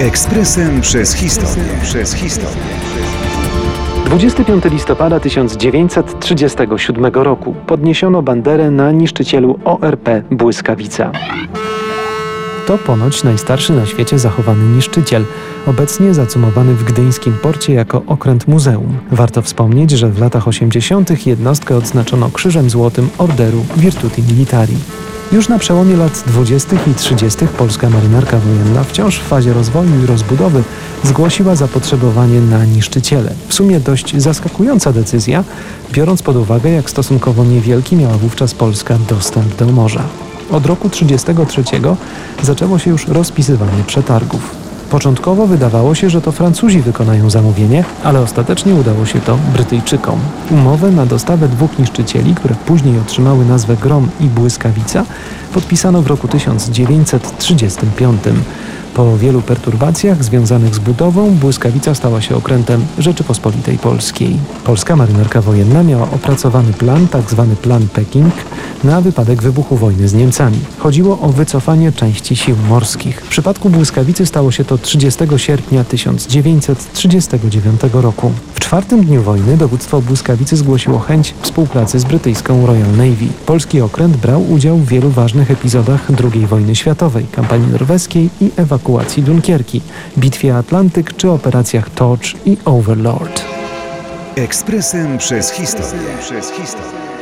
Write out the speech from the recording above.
Ekspresem przez historię. Przez historię. 25 listopada 1937 roku podniesiono banderę na niszczycielu ORP Błyskawica. To ponoć najstarszy na świecie zachowany niszczyciel, obecnie zacumowany w gdyńskim porcie jako okręt muzeum. Warto wspomnieć, że w latach 80. jednostkę odznaczono Krzyżem Złotym Orderu Virtuti Militari. Już na przełomie lat 20. i 30. polska marynarka wojenna wciąż w fazie rozwoju i rozbudowy zgłosiła zapotrzebowanie na niszczyciele. W sumie dość zaskakująca decyzja, biorąc pod uwagę jak stosunkowo niewielki miała wówczas Polska dostęp do morza. Od roku 1933 zaczęło się już rozpisywanie przetargów. Początkowo wydawało się, że to Francuzi wykonają zamówienie, ale ostatecznie udało się to Brytyjczykom. Umowę na dostawę dwóch niszczycieli, które później otrzymały nazwę Grom i Błyskawica, podpisano w roku 1935. Po wielu perturbacjach związanych z budową błyskawica stała się okrętem Rzeczypospolitej Polskiej. Polska marynarka wojenna miała opracowany plan, tzw. Tak plan Peking, na wypadek wybuchu wojny z Niemcami. Chodziło o wycofanie części sił morskich. W przypadku błyskawicy stało się to 30 sierpnia 1939 roku. W czwartym dniu wojny dowództwo błyskawicy zgłosiło chęć współpracy z brytyjską Royal Navy. Polski okręt brał udział w wielu ważnych epizodach II wojny światowej, kampanii norweskiej i ewakuacji ewakuacji Dunkierki, bitwie Atlantyk czy operacjach Torch i Overlord. Ekspresem przez historię. Przez historię.